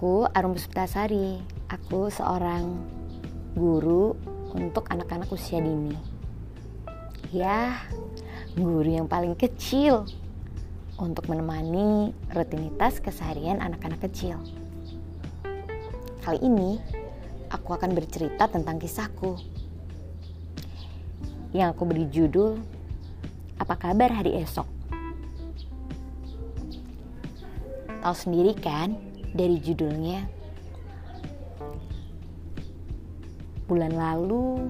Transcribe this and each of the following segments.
Aku Arum Puspitasari. Aku seorang guru untuk anak-anak usia dini. Ya, guru yang paling kecil untuk menemani rutinitas keseharian anak-anak kecil. Kali ini aku akan bercerita tentang kisahku yang aku beri judul Apa kabar hari esok? Tahu sendiri kan dari judulnya Bulan lalu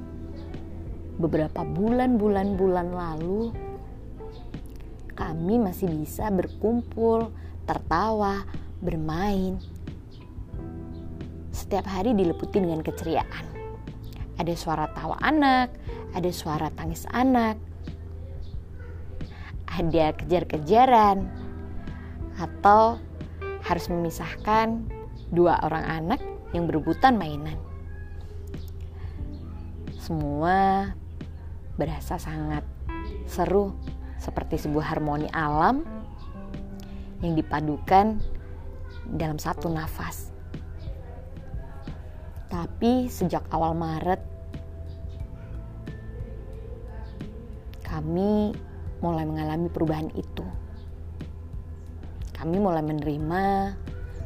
beberapa bulan-bulan-bulan lalu kami masih bisa berkumpul, tertawa, bermain. Setiap hari diliputi dengan keceriaan. Ada suara tawa anak, ada suara tangis anak, ada kejar-kejaran, atau harus memisahkan dua orang anak yang berebutan mainan. Semua berasa sangat seru seperti sebuah harmoni alam yang dipadukan dalam satu nafas. Tapi sejak awal Maret kami mulai mengalami perubahan itu. Kami mulai menerima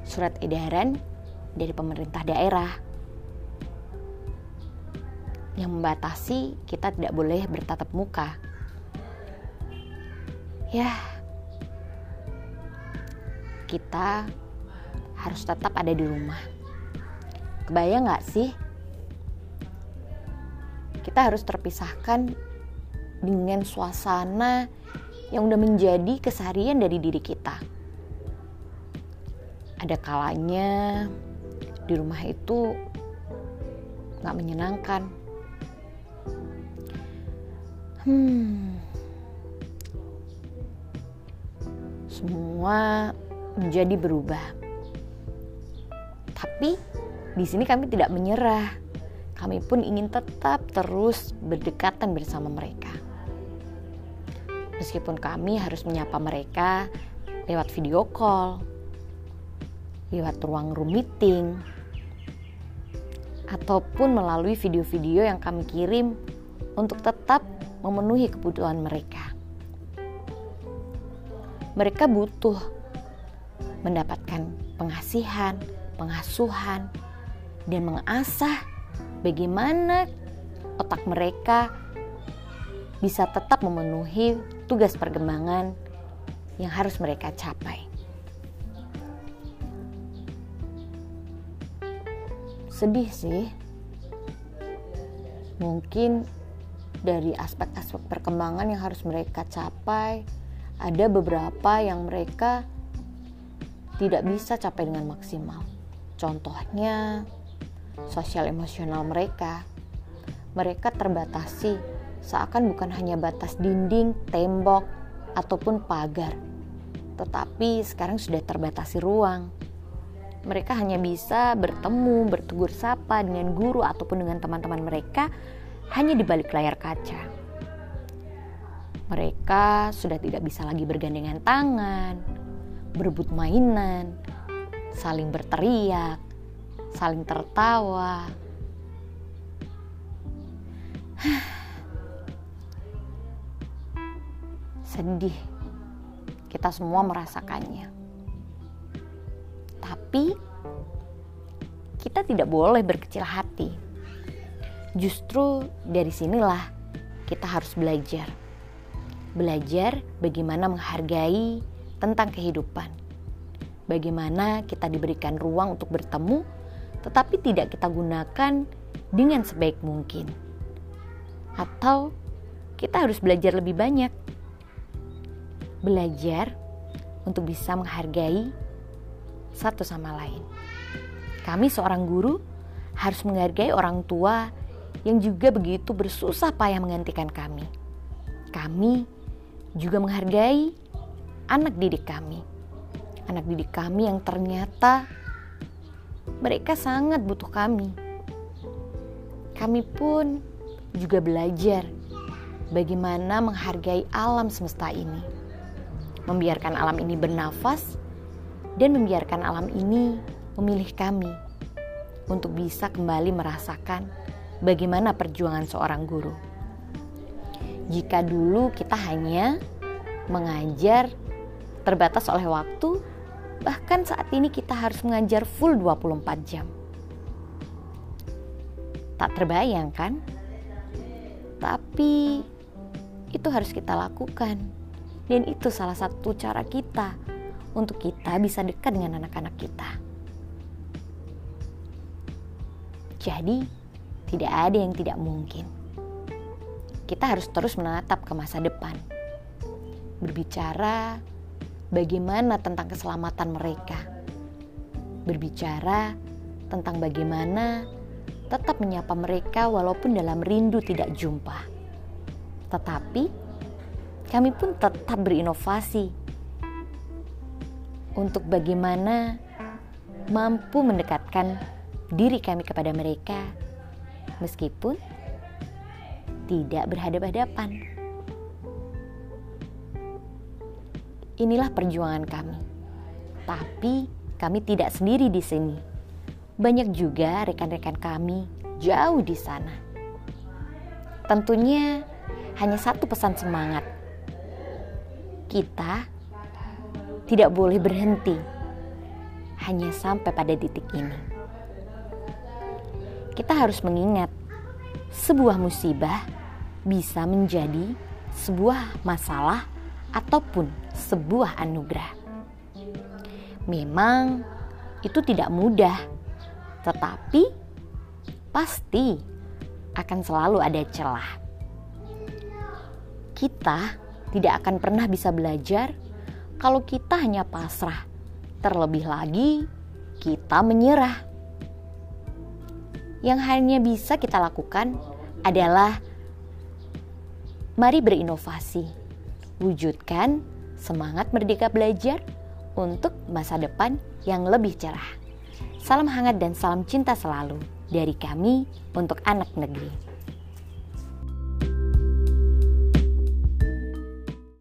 surat edaran dari pemerintah daerah yang membatasi kita tidak boleh bertatap muka ya kita harus tetap ada di rumah. Kebayang gak sih? Kita harus terpisahkan dengan suasana yang udah menjadi keseharian dari diri kita. Ada kalanya di rumah itu gak menyenangkan. Hmm, semua menjadi berubah. Tapi di sini kami tidak menyerah. Kami pun ingin tetap terus berdekatan bersama mereka. Meskipun kami harus menyapa mereka lewat video call, lewat ruang room meeting, ataupun melalui video-video yang kami kirim untuk tetap memenuhi kebutuhan mereka mereka butuh mendapatkan pengasihan, pengasuhan, dan mengasah bagaimana otak mereka bisa tetap memenuhi tugas perkembangan yang harus mereka capai. Sedih sih, mungkin dari aspek-aspek perkembangan yang harus mereka capai ada beberapa yang mereka tidak bisa capai dengan maksimal. Contohnya, sosial emosional mereka. Mereka terbatasi, seakan bukan hanya batas dinding, tembok, ataupun pagar, tetapi sekarang sudah terbatasi ruang. Mereka hanya bisa bertemu, bertegur sapa dengan guru ataupun dengan teman-teman mereka hanya di balik layar kaca. Mereka sudah tidak bisa lagi bergandengan tangan, berebut mainan, saling berteriak, saling tertawa. Sedih, kita semua merasakannya. Tapi kita tidak boleh berkecil hati. Justru dari sinilah kita harus belajar belajar bagaimana menghargai tentang kehidupan. Bagaimana kita diberikan ruang untuk bertemu, tetapi tidak kita gunakan dengan sebaik mungkin. Atau kita harus belajar lebih banyak. Belajar untuk bisa menghargai satu sama lain. Kami seorang guru harus menghargai orang tua yang juga begitu bersusah payah menggantikan kami. Kami juga menghargai anak didik kami. Anak didik kami yang ternyata mereka sangat butuh kami. Kami pun juga belajar bagaimana menghargai alam semesta ini. Membiarkan alam ini bernafas dan membiarkan alam ini memilih kami untuk bisa kembali merasakan bagaimana perjuangan seorang guru. Jika dulu kita hanya mengajar terbatas oleh waktu, bahkan saat ini kita harus mengajar full 24 jam. Tak terbayang kan? Tapi itu harus kita lakukan. Dan itu salah satu cara kita untuk kita bisa dekat dengan anak-anak kita. Jadi, tidak ada yang tidak mungkin. Kita harus terus menatap ke masa depan. Berbicara bagaimana tentang keselamatan mereka. Berbicara tentang bagaimana tetap menyapa mereka walaupun dalam rindu tidak jumpa. Tetapi kami pun tetap berinovasi untuk bagaimana mampu mendekatkan diri kami kepada mereka meskipun tidak berhadapan-hadapan. Inilah perjuangan kami. Tapi kami tidak sendiri di sini. Banyak juga rekan-rekan kami jauh di sana. Tentunya hanya satu pesan semangat. Kita tidak boleh berhenti hanya sampai pada titik ini. Kita harus mengingat sebuah musibah bisa menjadi sebuah masalah ataupun sebuah anugerah. Memang itu tidak mudah, tetapi pasti akan selalu ada celah. Kita tidak akan pernah bisa belajar kalau kita hanya pasrah. Terlebih lagi, kita menyerah. Yang hanya bisa kita lakukan adalah mari berinovasi, wujudkan semangat merdeka belajar untuk masa depan yang lebih cerah. Salam hangat dan salam cinta selalu dari kami untuk anak negeri.